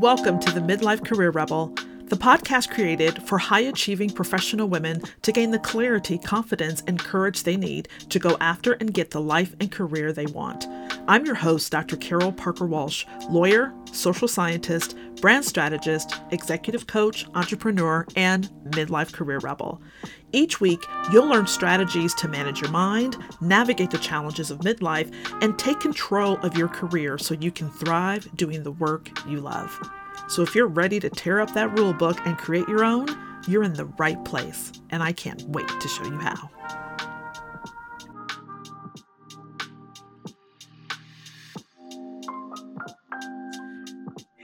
Welcome to the Midlife Career Rebel, the podcast created for high achieving professional women to gain the clarity, confidence, and courage they need to go after and get the life and career they want. I'm your host, Dr. Carol Parker Walsh, lawyer, social scientist, brand strategist, executive coach, entrepreneur, and midlife career rebel. Each week, you'll learn strategies to manage your mind, navigate the challenges of midlife, and take control of your career so you can thrive doing the work you love. So if you're ready to tear up that rule book and create your own, you're in the right place, and I can't wait to show you how.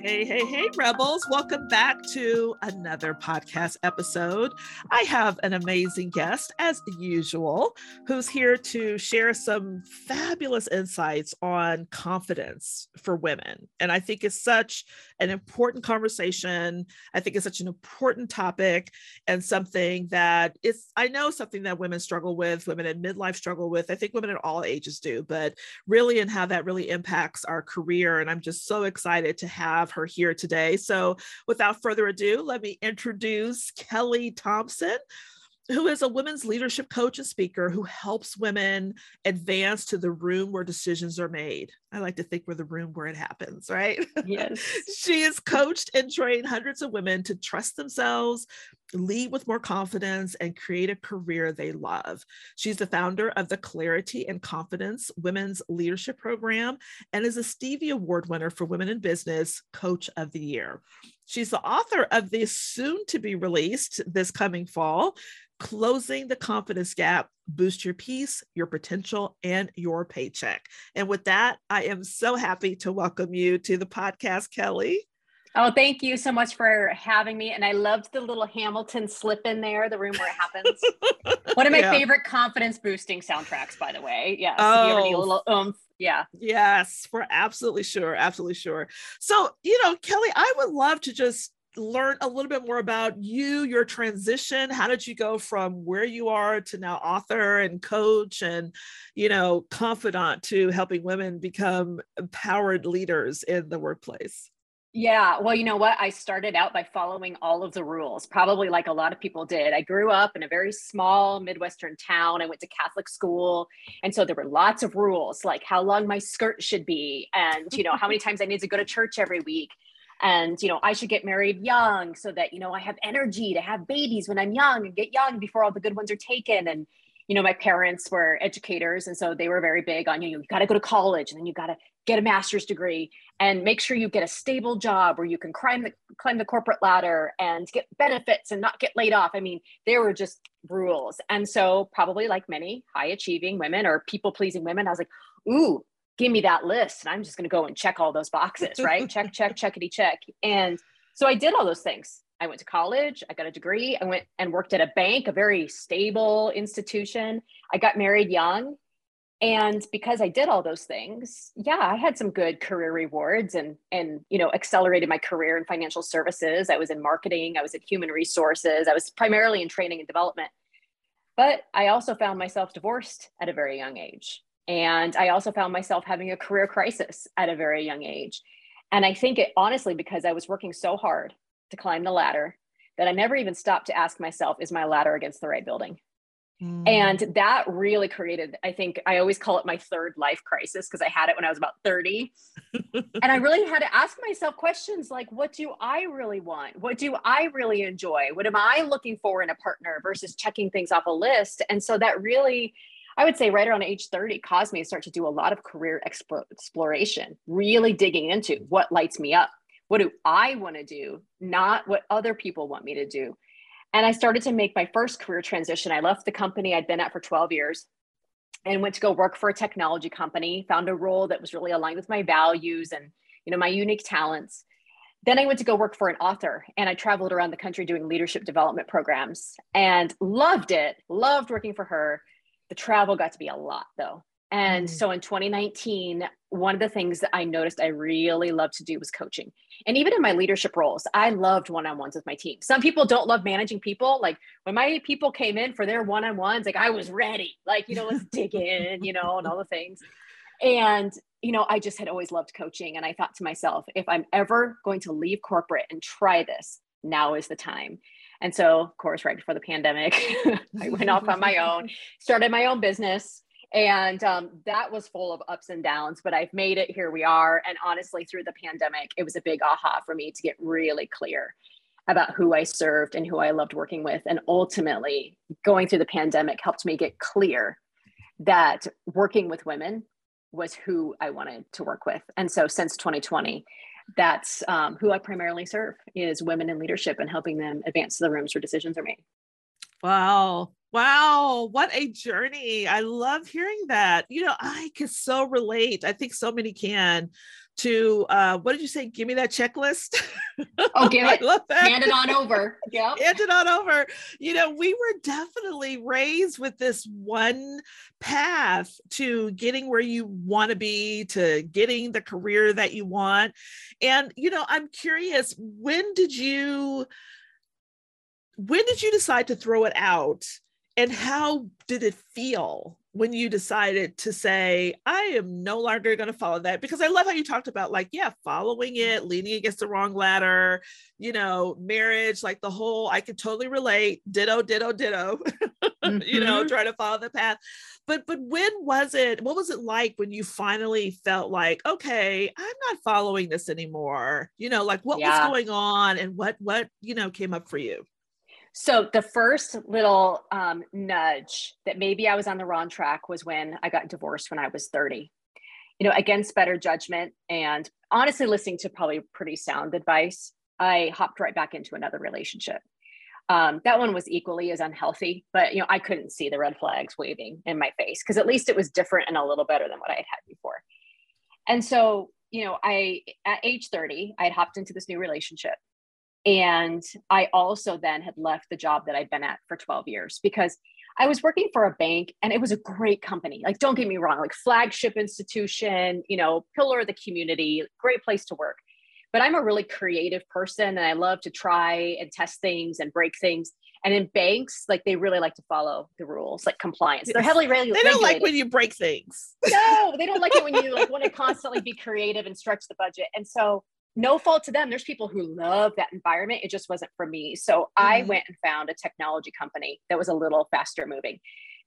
Hey, hey, hey, Rebels. Welcome back to another podcast episode. I have an amazing guest, as usual, who's here to share some fabulous insights on confidence for women. And I think it's such an important conversation. I think it's such an important topic and something that is, I know, something that women struggle with, women in midlife struggle with. I think women at all ages do, but really, and how that really impacts our career. And I'm just so excited to have her here today. So, without further ado, let me introduce Kelli Thompson who is a women's leadership coach and speaker who helps women advance to the room where decisions are made. I like to think we're the room where it happens, right? Yes. she has coached and trained hundreds of women to trust themselves, lead with more confidence, and create a career they love. She's the founder of the Clarity and Confidence Women's Leadership Program and is a Stevie Award winner for Women in Business Coach of the Year. She's the author of the soon to be released this coming fall closing the confidence gap, boost your peace, your potential, and your paycheck. And with that, I am so happy to welcome you to the podcast, Kelli. Oh, thank you so much for having me. And I loved the little Hamilton slip in there, the room where it happens. One of my yeah. favorite confidence boosting soundtracks, by the way. Yes. Oh. a little oomph. Yeah. Yes, for absolutely sure. Absolutely sure. So, you know, Kelli, I would love to just learn a little bit more about you, your transition. How did you go from where you are to now author and coach and, you know, confidant to helping women become empowered leaders in the workplace? Yeah, well, you know what? I started out by following all of the rules, probably like a lot of people did. I grew up in a very small Midwestern town. I went to Catholic school. And so there were lots of rules, like how long my skirt should be, and, you know, how many times I need to go to church every week and you know i should get married young so that you know i have energy to have babies when i'm young and get young before all the good ones are taken and you know my parents were educators and so they were very big on you know you got to go to college and then you got to get a master's degree and make sure you get a stable job where you can climb the climb the corporate ladder and get benefits and not get laid off i mean they were just rules and so probably like many high achieving women or people pleasing women i was like ooh give me that list and I'm just going to go and check all those boxes, right? check, check, checkity check. And so I did all those things. I went to college, I got a degree, I went and worked at a bank, a very stable institution. I got married young. And because I did all those things, yeah, I had some good career rewards and and you know, accelerated my career in financial services. I was in marketing, I was in human resources, I was primarily in training and development. But I also found myself divorced at a very young age. And I also found myself having a career crisis at a very young age. And I think it honestly, because I was working so hard to climb the ladder that I never even stopped to ask myself, is my ladder against the right building? Mm. And that really created, I think I always call it my third life crisis because I had it when I was about 30. and I really had to ask myself questions like, what do I really want? What do I really enjoy? What am I looking for in a partner versus checking things off a list? And so that really I would say right around age 30 caused me to start to do a lot of career exploration, really digging into what lights me up. What do I want to do, not what other people want me to do? And I started to make my first career transition. I left the company I'd been at for 12 years and went to go work for a technology company, found a role that was really aligned with my values and you know my unique talents. Then I went to go work for an author and I traveled around the country doing leadership development programs and loved it, loved working for her the travel got to be a lot though. And mm. so in 2019, one of the things that I noticed I really loved to do was coaching. And even in my leadership roles, I loved one on ones with my team. Some people don't love managing people. Like when my people came in for their one on ones, like I was ready, like, you know, let's dig in, you know, and all the things. and you know, I just had always loved coaching. And I thought to myself, if I'm ever going to leave corporate and try this, now is the time. And so, of course, right before the pandemic, I went off on my own, started my own business. And um, that was full of ups and downs, but I've made it. Here we are. And honestly, through the pandemic, it was a big aha for me to get really clear about who I served and who I loved working with. And ultimately, going through the pandemic helped me get clear that working with women was who I wanted to work with. And so since 2020, that's um, who I primarily serve is women in leadership and helping them advance to the rooms where decisions are made. Wow. Wow, what a journey. I love hearing that. You know, I can so relate. I think so many can to uh what did you say? Give me that checklist. Oh, give it. love that. Hand it on over. Yeah. Hand it on over. You know, we were definitely raised with this one path to getting where you want to be, to getting the career that you want. And you know, I'm curious, when did you when did you decide to throw it out and how did it feel when you decided to say i am no longer going to follow that because i love how you talked about like yeah following it leaning against the wrong ladder you know marriage like the whole i could totally relate ditto ditto ditto mm-hmm. you know mm-hmm. trying to follow the path but but when was it what was it like when you finally felt like okay i'm not following this anymore you know like what yeah. was going on and what what you know came up for you so the first little um, nudge that maybe I was on the wrong track was when I got divorced when I was 30. You know, against better judgment and honestly listening to probably pretty sound advice, I hopped right back into another relationship. Um, that one was equally as unhealthy, but you know, I couldn't see the red flags waving in my face because at least it was different and a little better than what I had had before. And so, you know, I at age 30, I had hopped into this new relationship and I also then had left the job that I'd been at for 12 years because I was working for a bank and it was a great company. Like, don't get me wrong, like flagship institution, you know, pillar of the community, great place to work. But I'm a really creative person and I love to try and test things and break things. And in banks, like they really like to follow the rules, like compliance. They're heavily regulated. They don't like when you break things. No, they don't like it when you like want to constantly be creative and stretch the budget. And so no fault to them. There's people who love that environment. It just wasn't for me. So mm-hmm. I went and found a technology company that was a little faster moving.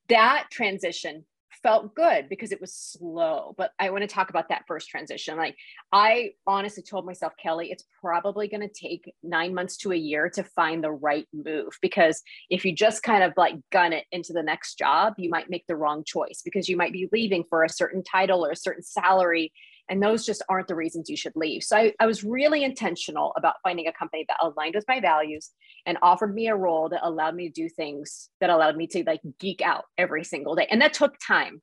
That transition felt good because it was slow. But I want to talk about that first transition. Like I honestly told myself, Kelli, it's probably going to take nine months to a year to find the right move. Because if you just kind of like gun it into the next job, you might make the wrong choice because you might be leaving for a certain title or a certain salary and those just aren't the reasons you should leave. So I, I, was really intentional about finding a company that aligned with my values and offered me a role that allowed me to do things that allowed me to like geek out every single day. And that took time.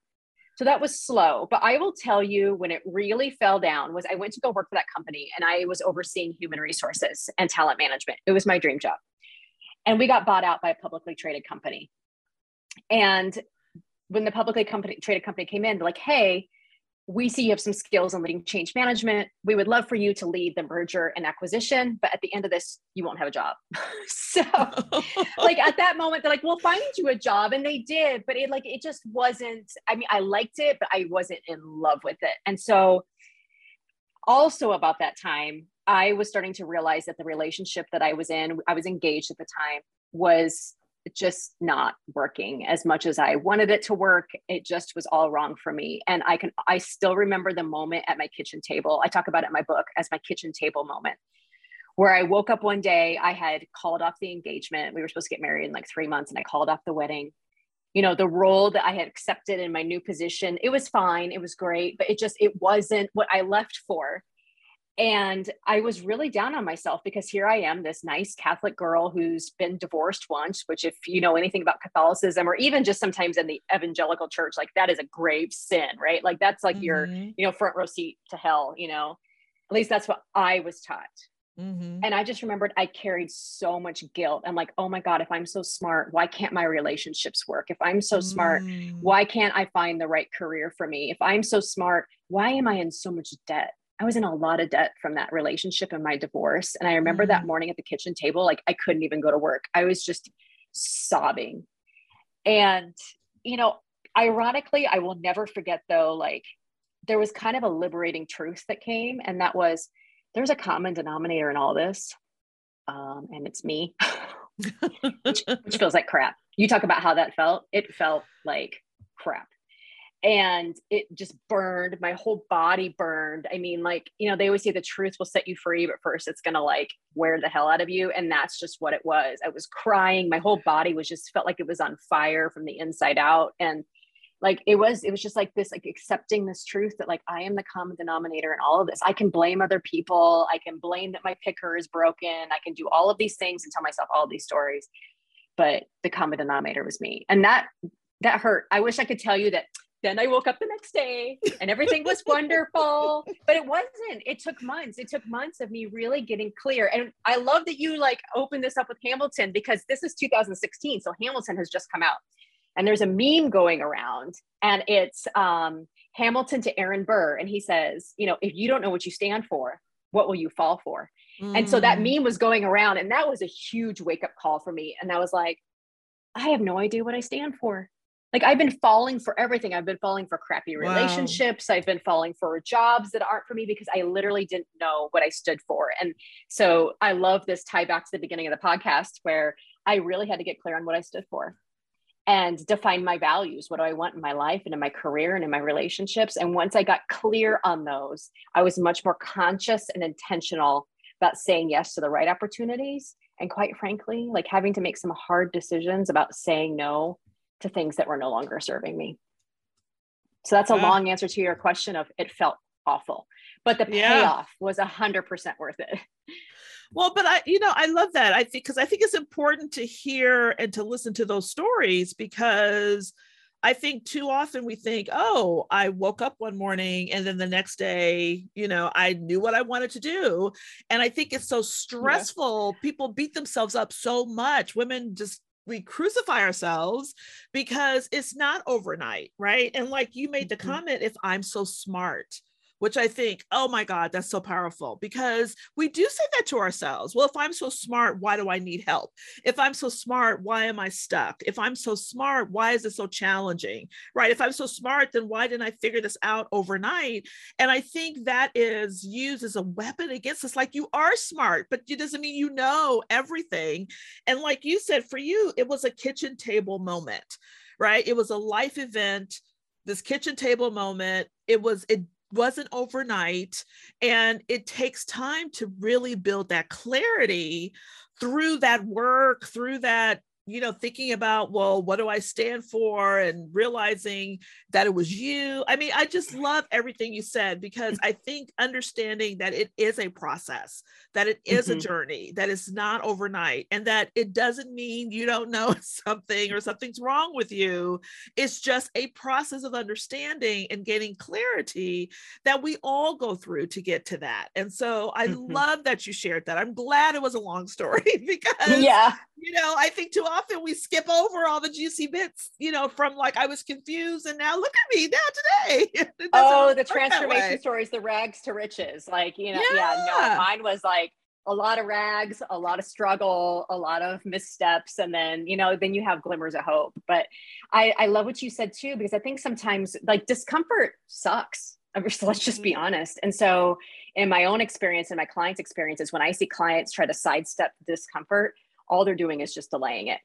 So that was slow. But I will tell you when it really fell down was I went to go work for that company and I was overseeing human resources and talent management. It was my dream job. And we got bought out by a publicly traded company. And when the publicly company traded company came in, they're like, hey, we see you have some skills in leading change management. We would love for you to lead the merger and acquisition, but at the end of this, you won't have a job. so, like at that moment, they're like, "We'll find you a job," and they did, but it like it just wasn't. I mean, I liked it, but I wasn't in love with it. And so, also about that time, I was starting to realize that the relationship that I was in, I was engaged at the time, was just not working as much as I wanted it to work. It just was all wrong for me. And I can, I still remember the moment at my kitchen table. I talk about it in my book as my kitchen table moment, where I woke up one day, I had called off the engagement. We were supposed to get married in like three months, and I called off the wedding. You know, the role that I had accepted in my new position, it was fine, it was great, but it just, it wasn't what I left for and I was really down on myself because here I am, this nice Catholic girl who's been divorced once, which, if you know anything about Catholicism or even just sometimes in the evangelical church, like that is a grave sin, right? Like that's like mm-hmm. your, you know, front row seat to hell, you know, at least that's what I was taught. Mm-hmm. And I just remembered I carried so much guilt. I'm like, oh my God, if I'm so smart, why can't my relationships work? If I'm so smart, mm. why can't I find the right career for me? If I'm so smart, why am I in so much debt? I was in a lot of debt from that relationship and my divorce. And I remember mm-hmm. that morning at the kitchen table, like I couldn't even go to work. I was just sobbing. And, you know, ironically, I will never forget though, like there was kind of a liberating truth that came, and that was there's a common denominator in all this, um, and it's me, which, which feels like crap. You talk about how that felt. It felt like crap and it just burned my whole body burned. I mean like you know they always say the truth will set you free but first it's gonna like wear the hell out of you. And that's just what it was. I was crying. My whole body was just felt like it was on fire from the inside out. And like it was it was just like this like accepting this truth that like i am the common denominator in all of this. I can blame other people. I can blame that my picker is broken. I can do all of these things and tell myself all these stories. But the common denominator was me. And that that hurt. I wish i could tell you that then I woke up the next day and everything was wonderful. But it wasn't. It took months. It took months of me really getting clear. And I love that you like opened this up with Hamilton because this is 2016. So Hamilton has just come out. And there's a meme going around and it's um, Hamilton to Aaron Burr. And he says, you know, if you don't know what you stand for, what will you fall for? Mm. And so that mm. meme was going around and that was a huge wake up call for me. And I was like, I have no idea what I stand for like I've been falling for everything. I've been falling for crappy relationships. Wow. I've been falling for jobs that aren't for me because I literally didn't know what I stood for. And so I love this tie back to the beginning of the podcast where I really had to get clear on what I stood for and define my values. What do I want in my life and in my career and in my relationships? And once I got clear on those, I was much more conscious and intentional about saying yes to the right opportunities. And quite frankly, like having to make some hard decisions about saying no to things that were no longer serving me. So that's a long answer to your question of it felt awful, but the payoff yeah. was a hundred percent worth it. Well, but I, you know, I love that. I think because I think it's important to hear and to listen to those stories because I think too often we think, oh, I woke up one morning and then the next day, you know, I knew what I wanted to do. And I think it's so stressful. Yeah. People beat themselves up so much. Women just we crucify ourselves because it's not overnight right and like you made the mm-hmm. comment if i'm so smart which I think, oh my God, that's so powerful because we do say that to ourselves. Well, if I'm so smart, why do I need help? If I'm so smart, why am I stuck? If I'm so smart, why is it so challenging? Right? If I'm so smart, then why didn't I figure this out overnight? And I think that is used as a weapon against us. Like you are smart, but it doesn't mean you know everything. And like you said, for you, it was a kitchen table moment, right? It was a life event this kitchen table moment it was it wasn't overnight and it takes time to really build that clarity through that work through that you know, thinking about, well, what do I stand for and realizing that it was you. I mean, I just love everything you said because I think understanding that it is a process, that it is mm-hmm. a journey, that it's not overnight, and that it doesn't mean you don't know something or something's wrong with you. It's just a process of understanding and getting clarity that we all go through to get to that. And so I mm-hmm. love that you shared that. I'm glad it was a long story because, yeah, you know, I think too often we skip over all the juicy bits, you know, from like I was confused and now look at me now today. oh, the transformation stories, the rags to riches. Like, you know, yeah. yeah, no, mine was like a lot of rags, a lot of struggle, a lot of missteps, and then, you know, then you have glimmers of hope. But I, I love what you said too, because I think sometimes like discomfort sucks. Let's just be mm-hmm. honest. And so, in my own experience and my clients' experiences, when I see clients try to sidestep discomfort, all they're doing is just delaying it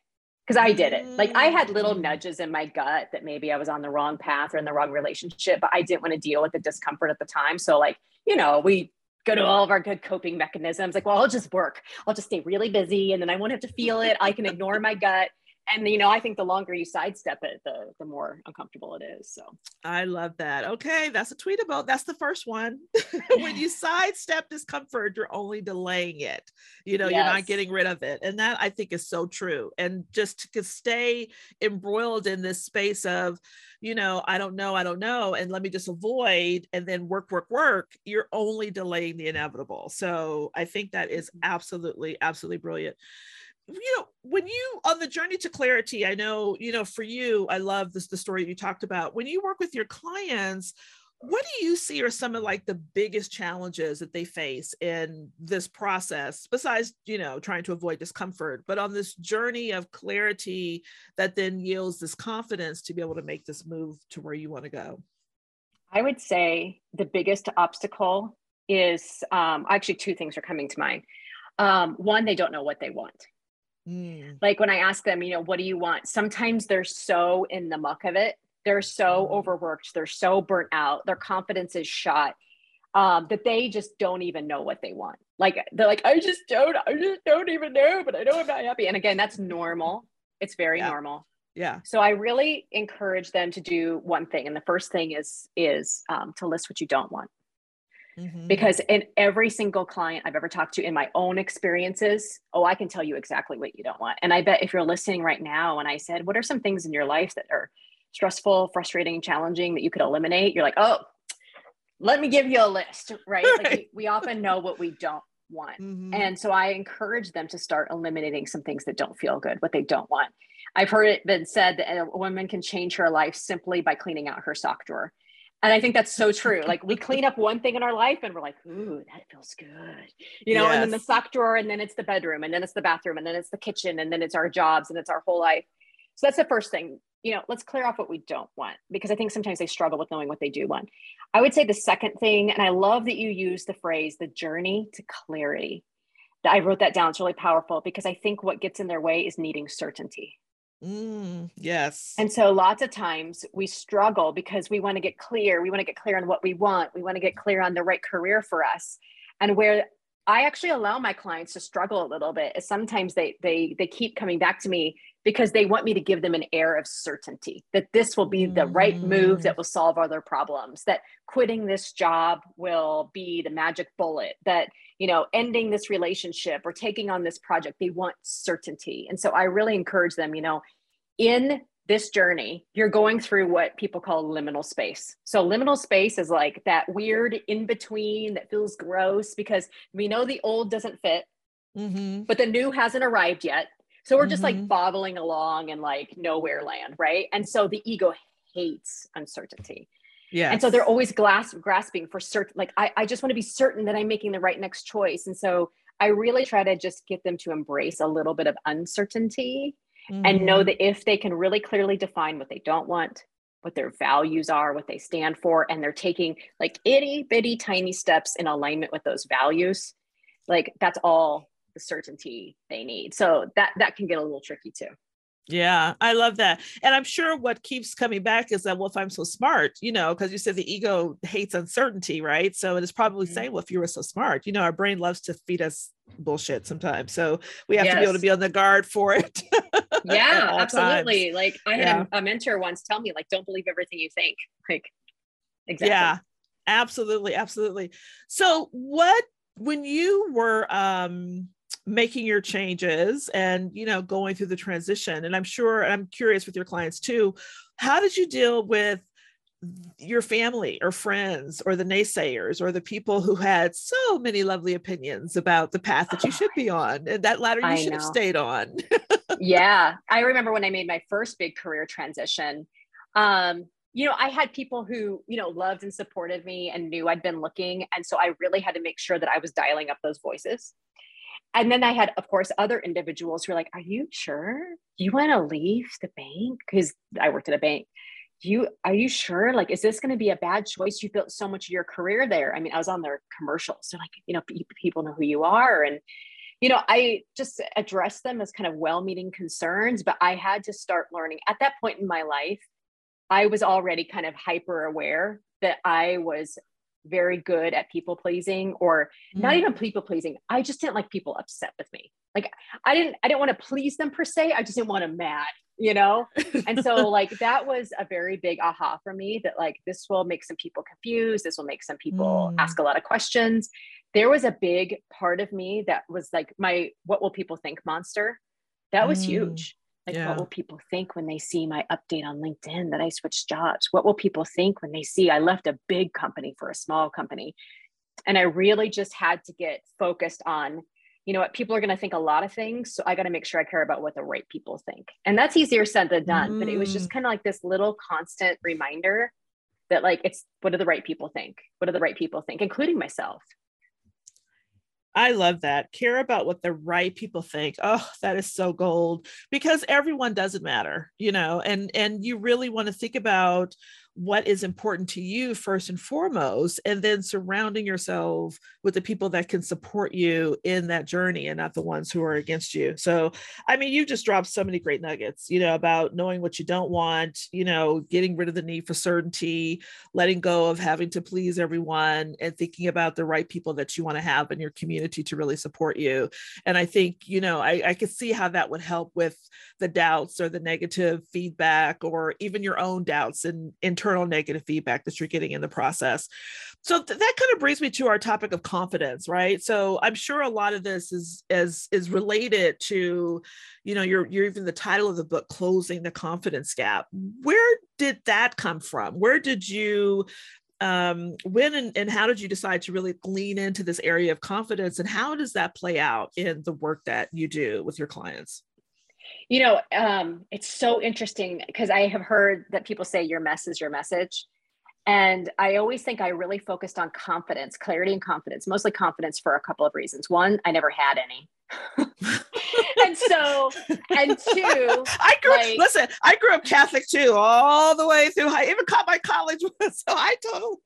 because I did it. Like I had little mm. nudges in my gut that maybe I was on the wrong path or in the wrong relationship, but I didn't want to deal with the discomfort at the time. So like, you know, we go to all of our good coping mechanisms. Like, well, I'll just work. I'll just stay really busy and then I won't have to feel it. I can ignore my gut and you know i think the longer you sidestep it the the more uncomfortable it is so. I love that. Okay that's a tweet about that's the first one. When you sidestep discomfort you're only delaying it. You know yes. you're not getting rid of it and that i think is so true. And just to stay embroiled in this space of you know i don't know i don't know and let me just avoid and then work work work you're only delaying the inevitable. So i think that is mm-hmm. absolutely absolutely brilliant you know when you on the journey to clarity i know you know for you i love this the story you talked about when you work with your clients what do you see are some of like the biggest challenges that they face in this process besides you know trying to avoid discomfort but on this journey of clarity that then yields this confidence to be able to make this move to where you want to go I would say the biggest obstacle is um, actually two things are coming to mind. Um, one, they don't know what they want. Mm. Like when I ask them, you know, what do you want? Sometimes they're so in the muck of it. They're so mm. overworked. They're so burnt out. Their confidence is shot um, that they just don't even know what they want. Like they're like, I just don't, I just don't even know, but I know I'm not happy. And again, that's normal. It's very yeah. normal. Yeah. So I really encourage them to do one thing, and the first thing is is um, to list what you don't want. Mm-hmm. Because in every single client I've ever talked to in my own experiences, oh, I can tell you exactly what you don't want. And I bet if you're listening right now, and I said, what are some things in your life that are stressful, frustrating, challenging that you could eliminate? You're like, oh, let me give you a list, right? right. Like we, we, often know what we don't want. Mm-hmm. And so I encourage them to start eliminating some things that don't feel good, what they don't want. I've heard it been said that a woman can change her life simply by cleaning out her sock drawer. And I think that's so true. Like we clean up one thing in our life and we're like, ooh, that feels good. You know, yes. and then the sock drawer, and then it's the bedroom, and then it's the bathroom, and then it's the kitchen, and then it's our jobs, and it's our whole life. So that's the first thing. You know, let's clear off what we don't want because I think sometimes they struggle with knowing what they do want. I would say the second thing, and I love that you use the phrase the journey to clarity. I wrote that down. It's really powerful because I think what gets in their way is needing certainty. Mm, yes. And so lots of times we struggle because we want to get clear. We want to get clear on what we want. We want to get clear on the right career for us. And where I actually allow my clients to struggle a little bit is sometimes they they they keep coming back to me because they want me to give them an air of certainty that this will be the right move that mm. will solve all their problems that quitting this job will be the magic bullet that you know ending this relationship or taking on this project they want certainty and so i really encourage them you know in this journey you're going through what people call liminal space so liminal space is like that weird in between that feels gross because we know the old doesn't fit mm-hmm. but the new hasn't arrived yet so we're just mm-hmm. like bobbling along in like nowhere land, right? And so the ego hates uncertainty. Yeah. And so they're always glass, grasping for certain, like, I, I just want to be certain that I'm making the right next choice. And so I really try to just get them to embrace a little bit of uncertainty mm-hmm. and know mm-hmm. that if they can really clearly define what they don't want, what their values are, what they stand for, and they're taking like itty bitty tiny steps in alignment with those values, like that's all the certainty they need. So that that can get a little tricky too. Yeah, I love that. And I'm sure what keeps coming back is that, well, if I'm so smart, you know, because you said the ego hates uncertainty, right? So it is probably mm-hmm. saying, well, if you were so smart, you know, our brain loves to feed us bullshit sometimes. So we have yes. to be able to be on the guard for it. yeah, absolutely. Times. Like I had yeah. a, a mentor once tell me, like, don't believe everything you think. Like, exactly. Yeah, absolutely. Absolutely. So what, when you were, um, making your changes and you know going through the transition and i'm sure i'm curious with your clients too how did you deal with your family or friends or the naysayers or the people who had so many lovely opinions about the path that you should be on and that ladder you I should know. have stayed on yeah i remember when i made my first big career transition um you know, I had people who, you know, loved and supported me and knew I'd been looking. And so I really had to make sure that I was dialing up those voices and then I had, of course, other individuals who were like, Are you sure? You want to leave the bank? Because I worked at a bank. You are you sure? Like, is this going to be a bad choice? You built so much of your career there. I mean, I was on their commercials. So, like, you know, people know who you are. And, you know, I just addressed them as kind of well meaning concerns, but I had to start learning at that point in my life. I was already kind of hyper aware that I was very good at people pleasing or mm. not even people pleasing. I just didn't like people upset with me. Like I didn't I didn't want to please them per se. I just didn't want them mad, you know? and so like that was a very big aha for me that like this will make some people confused. This will make some people mm. ask a lot of questions. There was a big part of me that was like my what will people think monster. That was mm. huge like, yeah. what will people think when they see my update on LinkedIn that I switched jobs? What will people think when they see I left a big company for a small company? And I really just had to get focused on, you know what, people are going to think a lot of things. So I got to make sure I care about what the right people think. And that's easier said than done. Mm. But it was just mm. kind of like this little constant reminder that, like, it's what do the right people think? What do the right people think, including myself? I love that. Care about what the right people think. Oh, that is so gold because everyone doesn't matter, you know, and and you really want to think about what is important to you first and foremost and then surrounding yourself with the people that can support you in that journey and not the ones who are against you. So i mean you just dropped so many great nuggets you know about knowing what you don't want you know getting rid of the need for certainty letting go of having to please everyone and thinking about the right people that you want to have in your community to really support you. And i think you know i, I could see how that would help with the doubts or the negative feedback or even your own doubts and internal negative feedback that you're getting in the process. So th- that kind of brings me to our topic of confidence, right? So I'm sure a lot of this is is is related to, you know, you're you're even the title of the book, closing the confidence gap. Where did that come from? Where did you um, when and, and how did you decide to really lean into this area of confidence and how does that play out in the work that you do with your clients you know, um, it's so interesting because I have heard that people say your mess is your message. And I always think I really focused on confidence, clarity and confidence, mostly confidence for a couple of reasons. One, I never had any. and so, and two, I grew like, listen, I grew up Catholic too, all the way through high, even caught my college. So I don't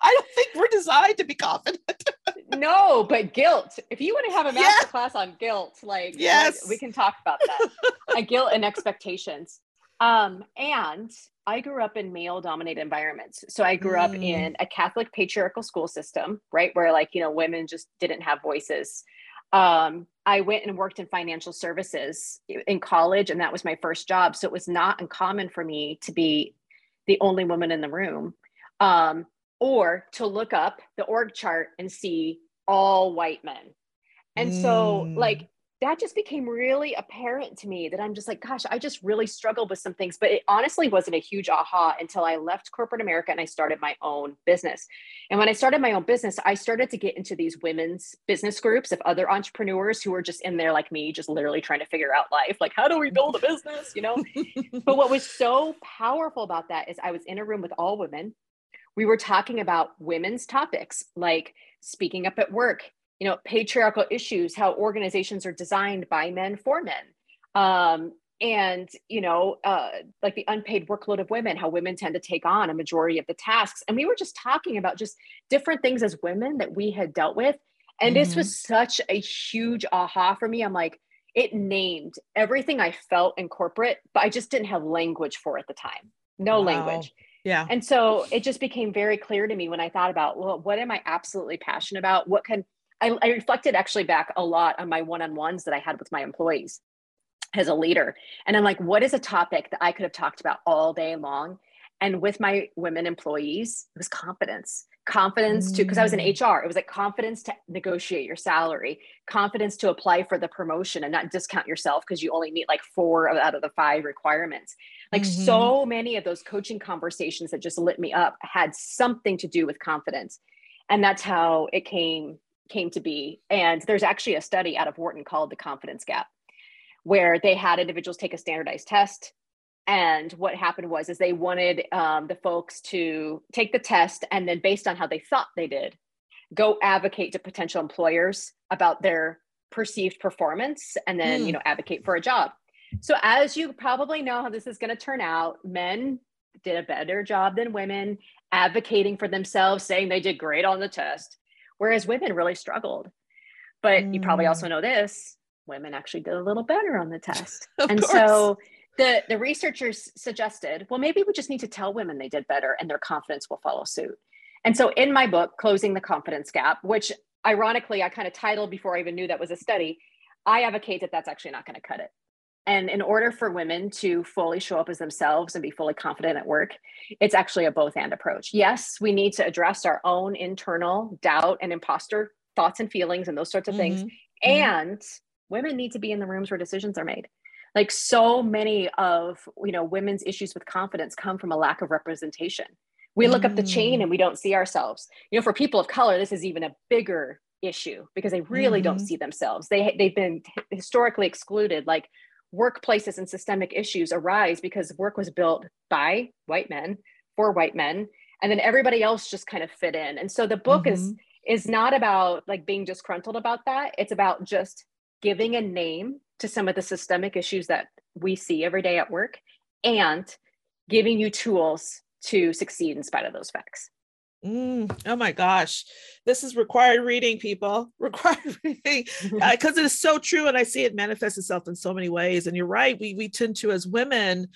I don't think we're designed to be confident. no, but guilt. If you want to have a master yeah. class on guilt, like yes, we can talk about that. a guilt and expectations. Um, and I grew up in male dominated environments. So I grew mm. up in a Catholic patriarchal school system, right? Where like, you know, women just didn't have voices. Um, I went and worked in financial services in college, and that was my first job. So it was not uncommon for me to be the only woman in the room. Um, or to look up the org chart and see all white men. And mm. so, like, that just became really apparent to me that I'm just like, gosh, I just really struggled with some things. But it honestly wasn't a huge aha until I left corporate America and I started my own business. And when I started my own business, I started to get into these women's business groups of other entrepreneurs who were just in there like me, just literally trying to figure out life. Like, how do we build a business? You know? but what was so powerful about that is I was in a room with all women we were talking about women's topics like speaking up at work, you know, patriarchal issues, how organizations are designed by men for men. Um, and you know uh, like the unpaid workload of women how women tend to take on a majority of the tasks and we were just talking about just different things as women that we had dealt with and mm-hmm. this was such a huge aha for me i'm like it named everything i felt in corporate but i just didn't have language for at the time no wow. language yeah. And so it just became very clear to me when I thought about, well, what am I absolutely passionate about? What can I, I reflected actually back a lot on my one on ones that I had with my employees as a leader. And I'm like, what is a topic that I could have talked about all day long? And with my women employees, it was confidence confidence to because I was in mm. HR. It was like confidence to negotiate your salary, confidence to apply for the promotion and not discount yourself because you only meet like four out of the five requirements. Like mm-hmm. so many of those coaching conversations that just lit me up had something to do with confidence. And that's how it came came to be. And there's actually a study out of Wharton called the confidence gap where they had individuals take a standardized test and what happened was is they wanted um, the folks to take the test and then based on how they thought they did go advocate to potential employers about their perceived performance and then mm. you hmm. know advocate for a job so as you probably know how this is going to turn out men did a better job than women advocating for themselves saying they did great on the test whereas women really struggled but mm. you probably also hmm. know this women actually did a little better on the test and course. so the the researchers suggested well maybe we just need to tell women they did better and their confidence will follow suit and so in my book closing the confidence gap which ironically i kind of titled before i even knew that was a study i advocate that that's actually not going to cut it and in order for women to fully show up as themselves and be fully confident at work it's actually a both and approach yes we need to address our own internal doubt and imposter thoughts and feelings and those sorts of things mm-hmm. and mm-hmm. women need to be in the rooms where decisions are made like so many of you know women's issues with confidence come from a lack of representation we look mm. up the chain and we don't see ourselves you know for people of color this is even a bigger issue because they really mm-hmm. don't see themselves they they've been historically excluded like workplaces and systemic issues arise because work was built by white men for white men and then everybody else just kind of fit in and so the book mm-hmm. is is not about like being disgruntled about that it's about just giving a name to some of the systemic issues that we see every day at work and giving you tools to succeed in spite of those facts. Mm, oh my gosh, this is required reading, people. Required reading because uh, it is so true, and I see it manifest itself in so many ways. And you're right, we we tend to, as women,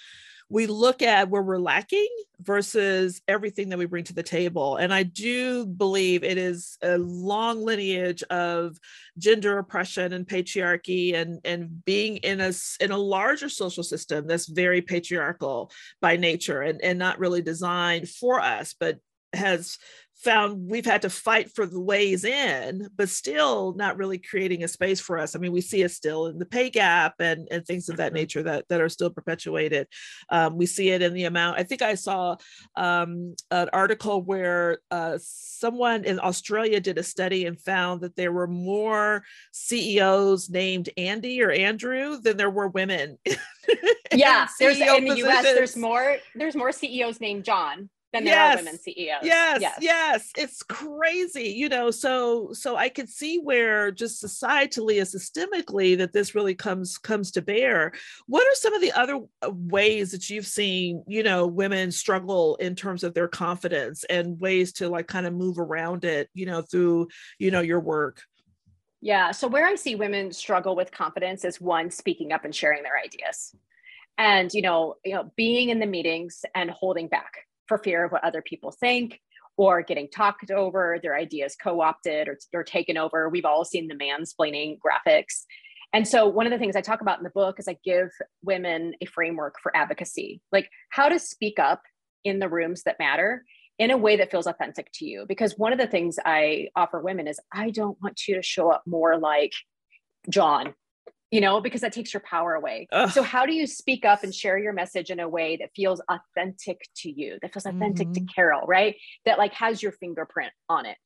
we look at where we're lacking versus everything that we bring to the table. And I do believe it is a long lineage of gender oppression and patriarchy and, and being in a, in a larger social system that's very patriarchal by nature and, and not really designed for us, but has found we've had to fight for the ways in, but still not really creating a space for us. I mean, we see it still in the pay gap and, and things of that mm-hmm. nature that, that are still perpetuated. Um, we see it in the amount. I think I saw um, an article where uh, someone in Australia did a study and found that there were more CEOs named Andy or Andrew than there were women. yeah, there's in the US, there's more there's more CEOs named John than there yes. are women CEOs. Yes, yes, yes. It's crazy, you know. So so I could see where just societally and systemically that this really comes comes to bear. What are some of the other uh, ways that you've seen, you know, women struggle in terms of their confidence and ways to like kind of move around it, you know, through, you know, your work? Yeah. So where I see women struggle with confidence is one speaking up and sharing their ideas. And you know, you know, being in the meetings and holding back for fear of what other people think or getting talked over, their ideas co opted or, or taken over. We've all seen the mansplaining graphics. And so, one of the things I talk about in the book is I give women a framework for advocacy, like how to speak up in the rooms that matter in a way that feels authentic to you. Because one of the things I offer women is I don't want you to show up more like John you know, because that takes your power away. Ugh. So, how do you speak up and share your message in a way that feels authentic to you, that feels authentic mm-hmm. to Carol, right? That like has your fingerprint on it.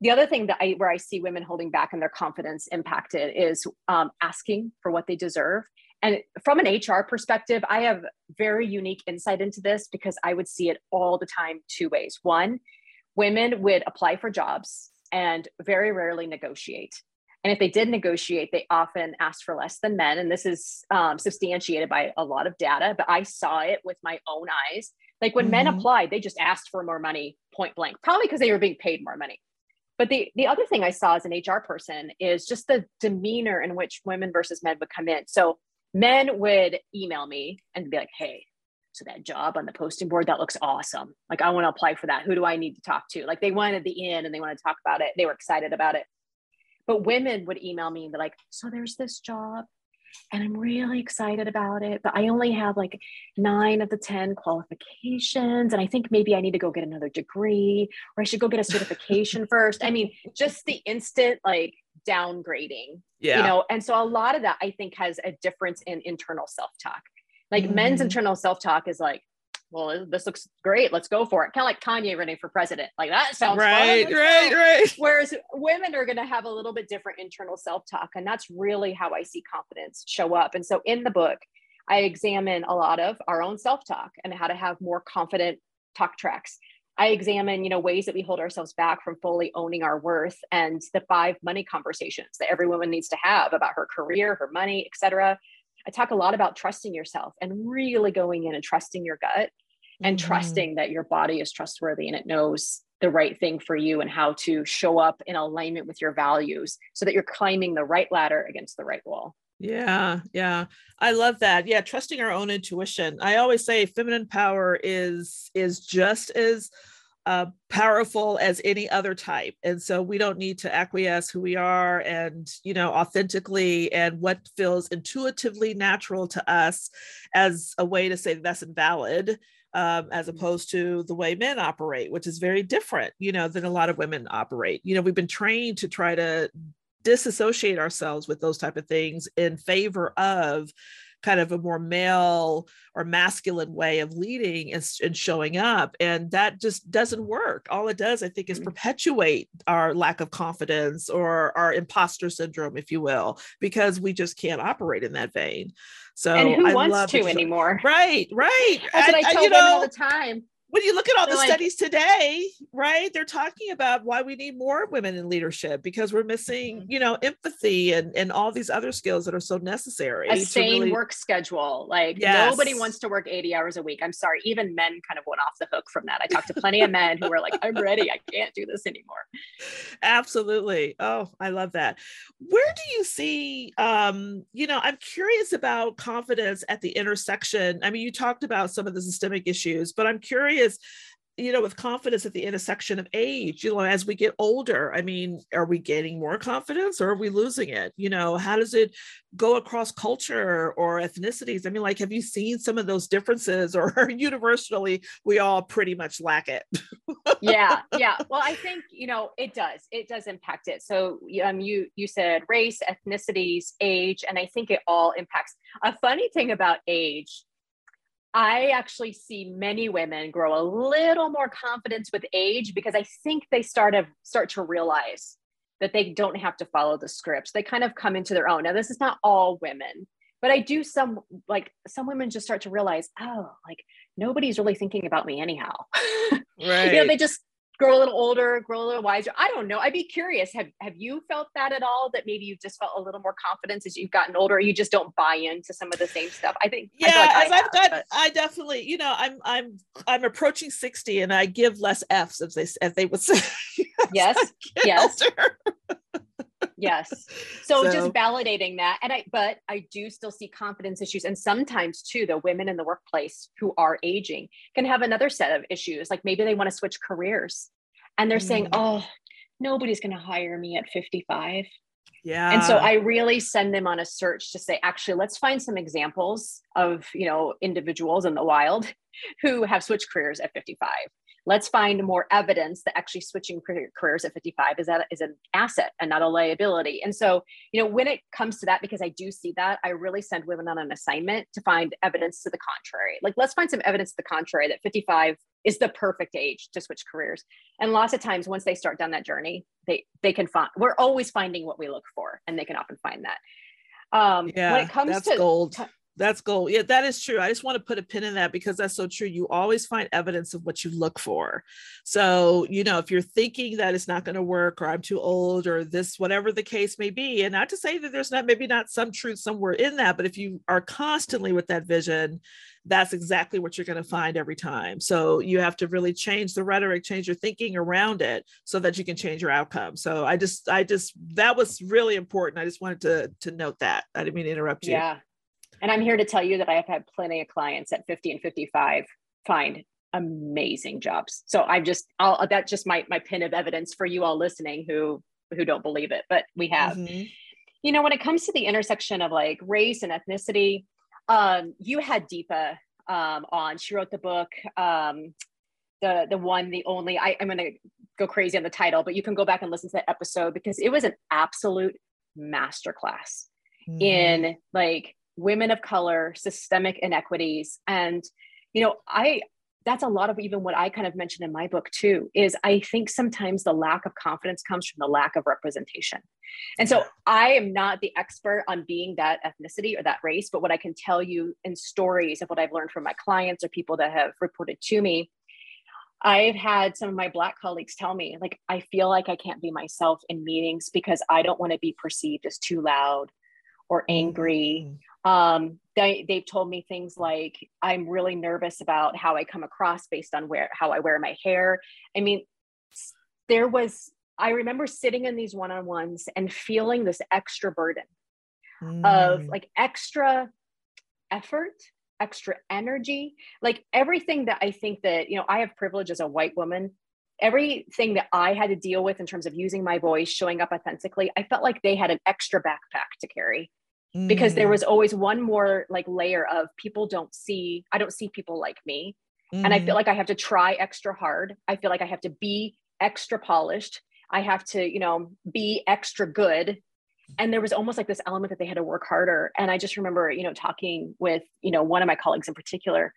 The other thing that I where I see women holding back and their confidence impacted is um, asking for what they deserve. And from an HR perspective, I have very unique insight into this because I would see it all the time two ways. One, women would apply for jobs and very rarely negotiate and if they did negotiate, they often asked for less than men. And this is um, substantiated by a lot of data, but I saw it with my own eyes. Like when mm-hmm. men applied, they just asked for more money point blank, probably because they were being paid more money. But the, the other thing I saw as an HR person is just the demeanor in which women versus men would come in. So men would email me and be like, hey, so that job on the posting board, that looks awesome. Like, I want to apply for that. Who do I need to talk to? Like, they wanted the in and they want to talk about it. They were excited about it. But women would email me and be like, so there's this job and I'm really excited about it, but I only have like nine of the 10 qualifications. And I think maybe I need to go get another degree or I should go get a certification first. I mean, just the instant like downgrading, yeah. you know? And so a lot of that I think has a difference in internal self talk. Like mm-hmm. men's internal self talk is like, well, this looks great. Let's go for it. Kind of like Kanye running for president. Like that sounds right, fun. right, right. Whereas women are going to have a little bit different internal self talk. And that's really how I see confidence show up. And so in the book, I examine a lot of our own self talk and how to have more confident talk tracks. I examine, you know, ways that we hold ourselves back from fully owning our worth and the five money conversations that every woman needs to have about her career, her money, etc. I talk a lot about trusting yourself and really going in and trusting your gut and mm-hmm. trusting that your body is trustworthy and it knows the right thing for you and how to show up in alignment with your values so that you're climbing the right ladder against the right wall. Yeah, yeah. I love that. Yeah, trusting our own intuition. I always say feminine power is is just as uh, powerful as any other type and so we don't need to acquiesce who we are and you know authentically and what feels intuitively natural to us as a way to say that that's invalid um, as mm-hmm. opposed to the way men operate which is very different you know than a lot of women operate you know we've been trained to try to disassociate ourselves with those type of things in favor of kind of a more male or masculine way of leading and, and showing up. And that just doesn't work. All it does, I think, is mm. perpetuate our lack of confidence or our imposter syndrome, if you will, because we just can't operate in that vein. So and who I wants to anymore? Right, right. That's what I, I tell women know, all the time when you look at all the like, studies today, right? They're talking about why we need more women in leadership because we're missing, mm-hmm. you know, empathy and and all these other skills that are so necessary. A sane really... work schedule. Like yes. nobody wants to work 80 hours a week. I'm sorry, even men kind of went off the hook from that. I talked to plenty of men who were like, I'm ready. I can't do this anymore. Absolutely. Oh, I love that. Where do you see um, you know, I'm curious about confidence at the intersection. I mean, you talked about some of the systemic issues, but I'm curious you know with confidence at the intersection of age you know as we get older i mean are we gaining more confidence or are we losing it? You know how does it go across culture or ethnicities? I mean like have you seen some of those differences or universally we all pretty much lack it? Yeah yeah. Well i think you know it does. It does impact it. So um you you said race ethnicities age and i think it all impacts. A funny thing about age I actually see many women grow a little more confidence with age because I think they start to start to realize that they don't have to follow the scripts. They kind of come into their own. Now, this is not all women, but I do some like some women just start to realize, oh, like nobody's really thinking about me anyhow. Right. you know, they just grow a little older, grow a little wiser. I don't know. I'd be curious. Have have you felt that at all? That maybe you've just felt a little more confidence as you've gotten older, or you just don't buy into some of the same stuff. I think. Yeah, I like as I have got, but... I definitely, you know, I'm I'm I'm approaching sixty, and I give less Fs as they as they would say. yes. yes. yes. So, so, just validating that. And I, but I do still see confidence issues. And sometimes too, the women in the workplace who are aging can have another set of issues. Like maybe they want to switch careers and they're mm. saying, oh, nobody's going to hire me at 55. Yeah. And so I really send them on a search to say, actually, let's find some examples of, you know, individuals in the wild who have switched careers at 55 let's find more evidence that actually switching careers at 55 is that is an asset and not a liability. And so you know when it comes to that because i do see that i really send women on an assignment to find evidence to the contrary. Like let's find some evidence to the contrary that 55 is the perfect age to switch careers. And lots of times once they start down that journey they they can find we're always finding what we look for and they can often find that. Um yeah, when it comes to gold that's gold. Yeah, that is true. I just want to put a pin in that because that's so true. You always find evidence of what you look for. So, you know, if you're thinking that it's not going to work or I'm too old or this, whatever the case may be, and not to say that there's not maybe not some truth somewhere in that, but if you are constantly with that vision, that's exactly what you're going to find every time. So you have to really change the rhetoric, change your thinking around it so that you can change your outcome. So I just, I just, that was really important. I just wanted to, to note that. I didn't mean to interrupt you. Yeah. And I'm here to tell you that I have had plenty of clients at 50 and 55 find amazing jobs. So I'm just, I'll, that's just my, my pin of evidence for you all listening who, who don't believe it, but we have, mm-hmm. you know, when it comes to the intersection of like race and ethnicity, um, you had Deepa um, on, she wrote the book, um, the, the one, the only, I, I'm going to go crazy on the title, but you can go back and listen to that episode because it was an absolute masterclass mm-hmm. in like women of color, systemic inequities. And, you know, I, that's a lot of even what I kind of mentioned in my book too, is I think sometimes the lack of confidence comes from the lack of representation. And so I am not the expert on being that ethnicity or that race, but what I can tell you in stories of what I've learned from my clients or people that have reported to me, I've had some of my Black colleagues tell me, like, I feel like I can't be myself in meetings because I don't want to be perceived as too loud or angry mm-hmm um, they, they've told me things like i'm really nervous about how i come across based on where how i wear my hair. I mean there was i remember sitting in these one-on-ones and feeling this extra burden mm. of like extra effort extra energy. Like everything that i think that you know i have privilege as a white woman. Everything that i had to deal with in terms of using my voice showing up authentically i felt like they had an extra backpack to carry mm. because there mm. was always one more like layer of people don't see i don't see people like me mm. and i feel mm-hmm. like i have to try extra hard i feel like i have to be extra polished i have to you know be extra good and there was almost like this element that they had to work harder and i just remember you know talking with you know one of my colleagues in particular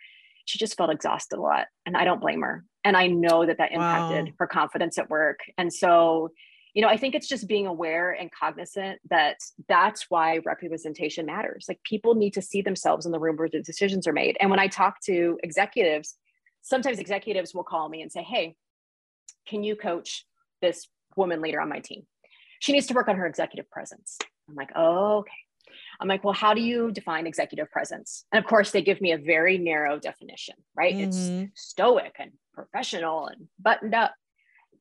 she just felt exhausted a lot and i don't blame her and i know that that impacted wow. her confidence at work and so you know i think it's just being aware and cognizant that that's why representation matters like people need to see themselves in the room where the decisions are made and when i talk to executives sometimes executives will call me and say, Hey, can you coach this woman leader on my team? She needs to work on her executive presence. I'm like, oh, okay. I'm like, well, how do you define executive presence? And of course, they give me a very narrow definition, right? Mm-hmm. It's stoic and professional and buttoned up.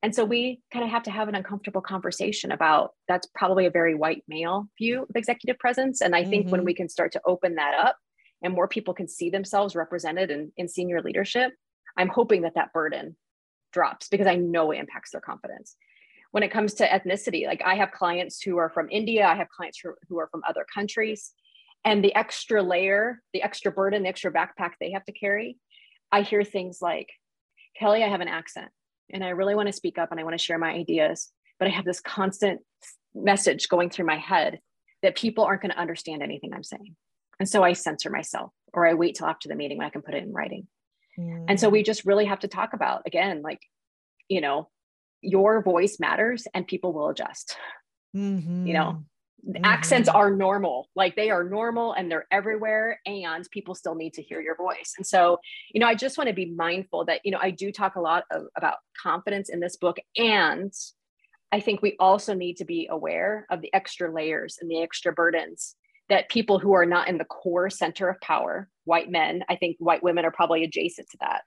And so we kind of have to have an uncomfortable conversation about that's probably a very white male view of executive presence. And I think mm-hmm. when we can start to open that up and more people can see themselves represented in, in senior leadership, I'm hoping that that burden drops because I know it impacts their confidence. When it comes to ethnicity, like I have clients who are from India, I have clients who, who are from other countries, and the extra layer, the extra burden, the extra backpack they have to carry, I hear things like, Kelli, I have an accent and I really want to speak up and I want to share my ideas, but I have this constant message going through my head that people aren't going to understand anything I'm saying. And so I censor myself or I wait till after the meeting when I can put it in writing. Mm. And so we mm. just really have to talk about again, like, you know, your voice matters and people will adjust. Mm-hmm. You know, mm-hmm. accents are normal like they are normal and they're everywhere and people still need to hear your voice and so you know i just want to be mindful that you know i do talk a lot of, about confidence in this book and i think we also need to be aware of the extra layers and the extra burdens that people who are not in the core center of power white men i think white women are probably adjacent to that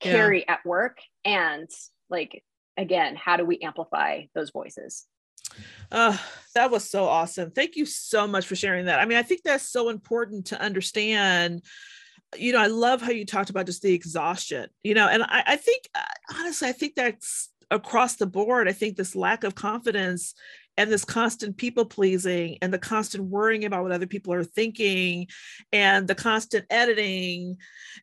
carry yeah. at work and like again how do we amplify those voices uh, that was so awesome. Thank you so much for sharing that. I mean, I think that's so important to understand. You know, I love how you talked about just the exhaustion, you know, and I, I think, uh, honestly, I think that's across the board. I think this lack of confidence and this constant people pleasing and the constant worrying about what other people are thinking and the constant editing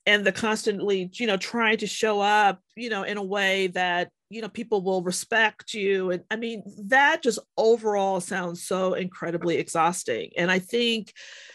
and the constantly you know trying to show up you know in a way that you know people will respect you and i mean that just overall sounds so incredibly exhausting and i think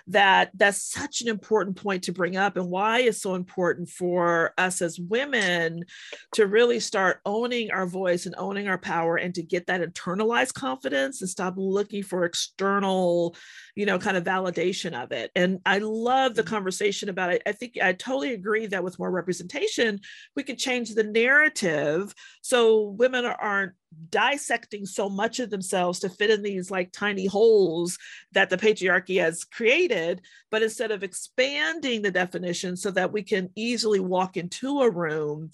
that that's such an important point to bring up and why it's so important for us as women to really start owning our voice and owning our power and to get that internalized confidence and stop looking for external you know kind of validation of it. And i love the mm-hmm. conversation about it. I think i totally agree that with more representation we can change the narrative. So women aren't dissecting so much of themselves to fit in these like tiny holes that the patriarchy has created but instead of expanding the definition so that we can easily walk into a room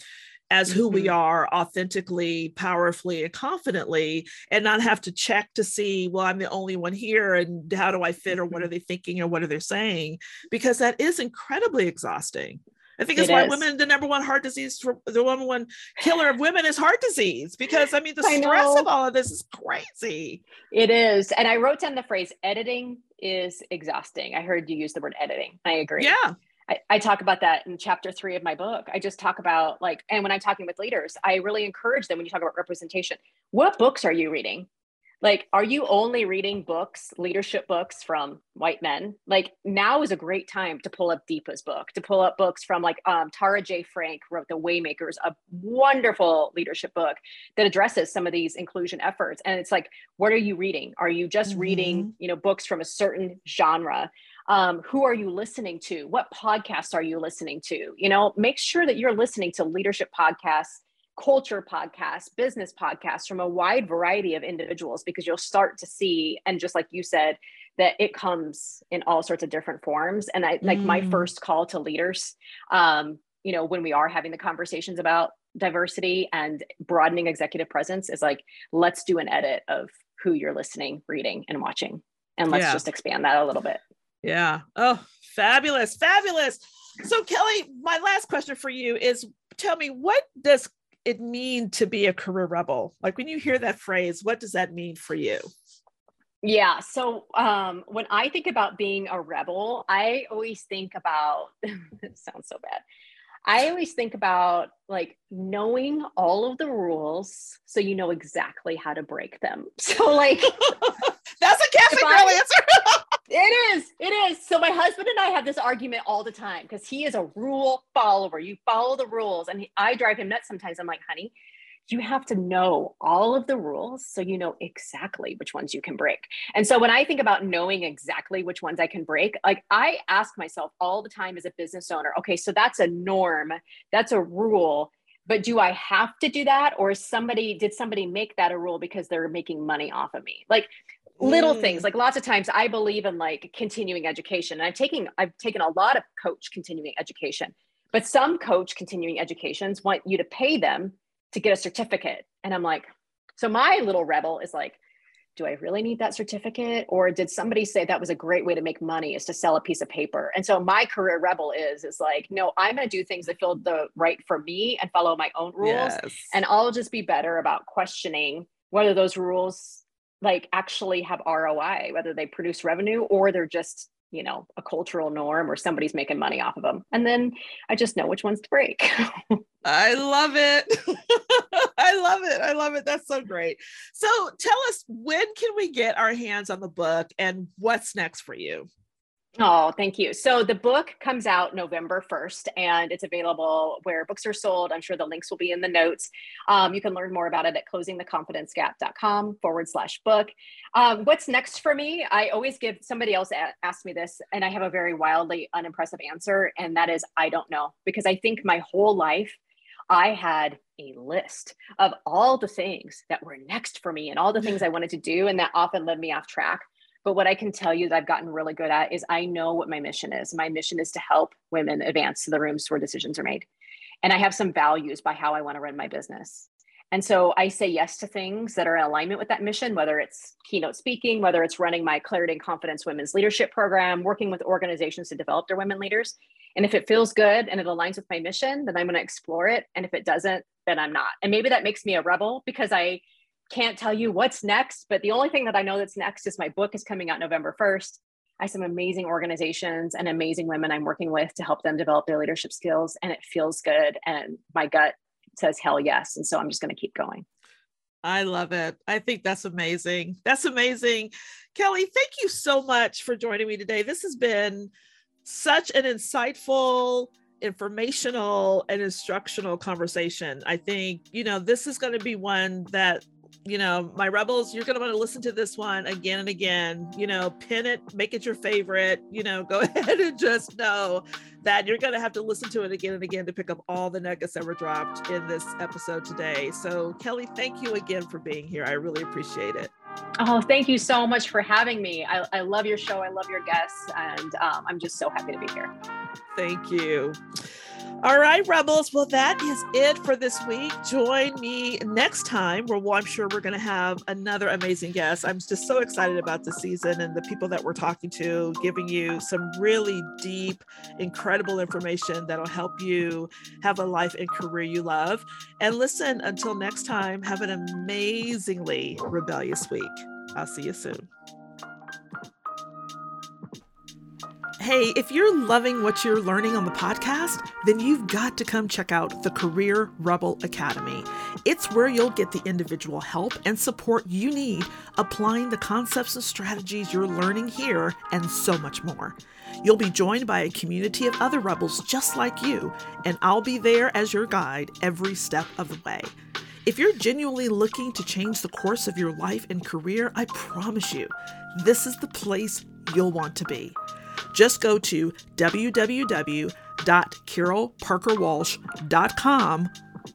as who mm-hmm. we are authentically, powerfully, and confidently, and not have to check to see, well, I'm the only one here, and how do I fit, or what mm-hmm. are they thinking, or what are they saying? Because that is incredibly exhausting. I think it's it why is. women, the number one heart disease for the number one killer of women is heart disease. Because I mean, the stress of all of this is crazy. It is. And I wrote down the phrase editing is exhausting. I heard you use the word editing. I agree. Yeah. I, I, talk about that in chapter three of my book. I just talk about like, and when I'm talking with leaders, I really encourage them when you talk about representation, what books are you reading? Like are you only reading books leadership books from white men? Like now is a great time to pull up deepa's book to pull up books from like um, tara Jaye Frank wrote the waymakers a wonderful leadership book that addresses some of these inclusion efforts. And it's like what are you reading? Are you just mm-hmm. reading you know books from a certain genre? Um, who are you listening to? What podcasts are you listening to? You know make sure that you're listening to leadership podcasts culture podcasts, business podcasts from a wide variety of individuals because you'll start to see, and just like you said, that it comes in all sorts of different forms. And I like mm. my first call to leaders, um, you know, when we are having the conversations about diversity and broadening executive presence is like, let's do an edit of who you're listening, reading, and watching. And let's yeah. just expand that a little bit. Yeah. Oh, fabulous. Fabulous. So, Kelli, my last question for you is tell me what does it mean to be a career rebel? Like when you hear that phrase, what does that mean for you? Yeah. So um, when I think about being a rebel, I always think about, it sounds so bad. I always think about like knowing all of the rules so you know exactly how to break them. So like that's a Catholic girl answer. It is. It is. So my husband and I have this argument all the time because he is a rule follower. You follow the rules, and he, I drive him nuts sometimes. I'm like, honey, you have to know all of the rules so you know exactly which ones you can break. And so when I think about knowing exactly which ones I can break, like I ask myself all the time as a business owner, okay, so that's a norm, that's a rule, but do I have to do that or somebody did somebody make that a rule because they're making money off of me? Like little mm. things like lots of times i believe in like continuing education and i'm taking i've taken a lot of coach continuing education but some coach continuing educations want you to pay them to get a certificate. And I'm like, so my little rebel is like, do I really need that certificate? Or did somebody say that was a great way to make money is to sell a piece of paper? And so my career rebel is, is like, no, I'm going to do things that feel the right for me and follow my own rules. Yes. And I'll just be better about questioning whether those rules like actually have ROI, whether they produce revenue or they're just you know a cultural norm or somebody's making money off of them and then i just know which ones to break. I love it. I love it. I love it. That's so great. So tell us when can we get our hands on the book and what's next for you Oh, thank you. So the book comes out November 1st and it's available where books are sold. I'm sure the links will be in the notes. Um, you can learn more about it at closingtheconfidencegap.com forward slash book. Um, what's next for me? I always give somebody else asked me this and I have a very wildly unimpressive answer. And that is, I don't know, because I think my whole life I had a list of all the things that were next for me and all the things I wanted to do. And that often led me off track. But what I can tell you that I've gotten really good at is I know what my mission is. My mission is to help women advance to the rooms where decisions are made. And I have some values by how I want to run my business. And so I say yes to things that are in alignment with that mission, whether it's keynote speaking, whether it's running my Clarity and Confidence Women's Leadership Program, working with organizations to develop their women leaders. And if it feels good and it aligns with my mission, then I'm going to explore it. And if it doesn't, then I'm not. And maybe that makes me a rebel because I can't tell you what's next, but the only thing that I know that's next is my book is coming out November 1st. I have some amazing organizations and amazing women I'm working with to help them develop their leadership skills. And it feels good. And my gut says, hell yes. And so I'm just going to keep going. I love it. I think that's amazing. That's amazing. Kelli, thank you so much for joining me today. This has been such an insightful, informational, and instructional conversation. I think, you know, this is going to be one that you know, my rebels, you're going to want to listen to this one again and again. You know, pin it, make it your favorite. You know, go ahead and just know that you're going to have to listen to it again and again to pick up all the nuggets that were dropped in this episode today. So, Kelli, thank you again for being here. I really appreciate it. Oh, thank you so much for having me. I, I love your show. I love your guests. And um, I'm just so happy to be here. Thank you. All right, Rebels. Well, that is it for this week. Join me next time where well, I'm sure we're going to have another amazing guest. I'm just so excited about the season and the people that we're talking to, giving you some really deep, incredible information that'll help you have a life and career you love. And listen, until next time, have an amazingly rebellious week. I'll see you soon. Hey, if you're loving what you're learning on the podcast, then you've got to come check out the Career Rebel Academy. It's where you'll get the individual help and support you need applying the concepts and strategies you're learning here and so much more. You'll be joined by a community of other rebels just like you, and I'll be there as your guide every step of the way. If you're genuinely looking to change the course of your life and career, I promise you, this is the place you'll want to be. Just go to www.carolparkerwalsh.com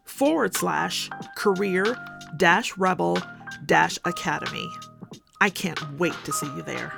forward slash career dash rebel dash academy. I can't wait to see you there.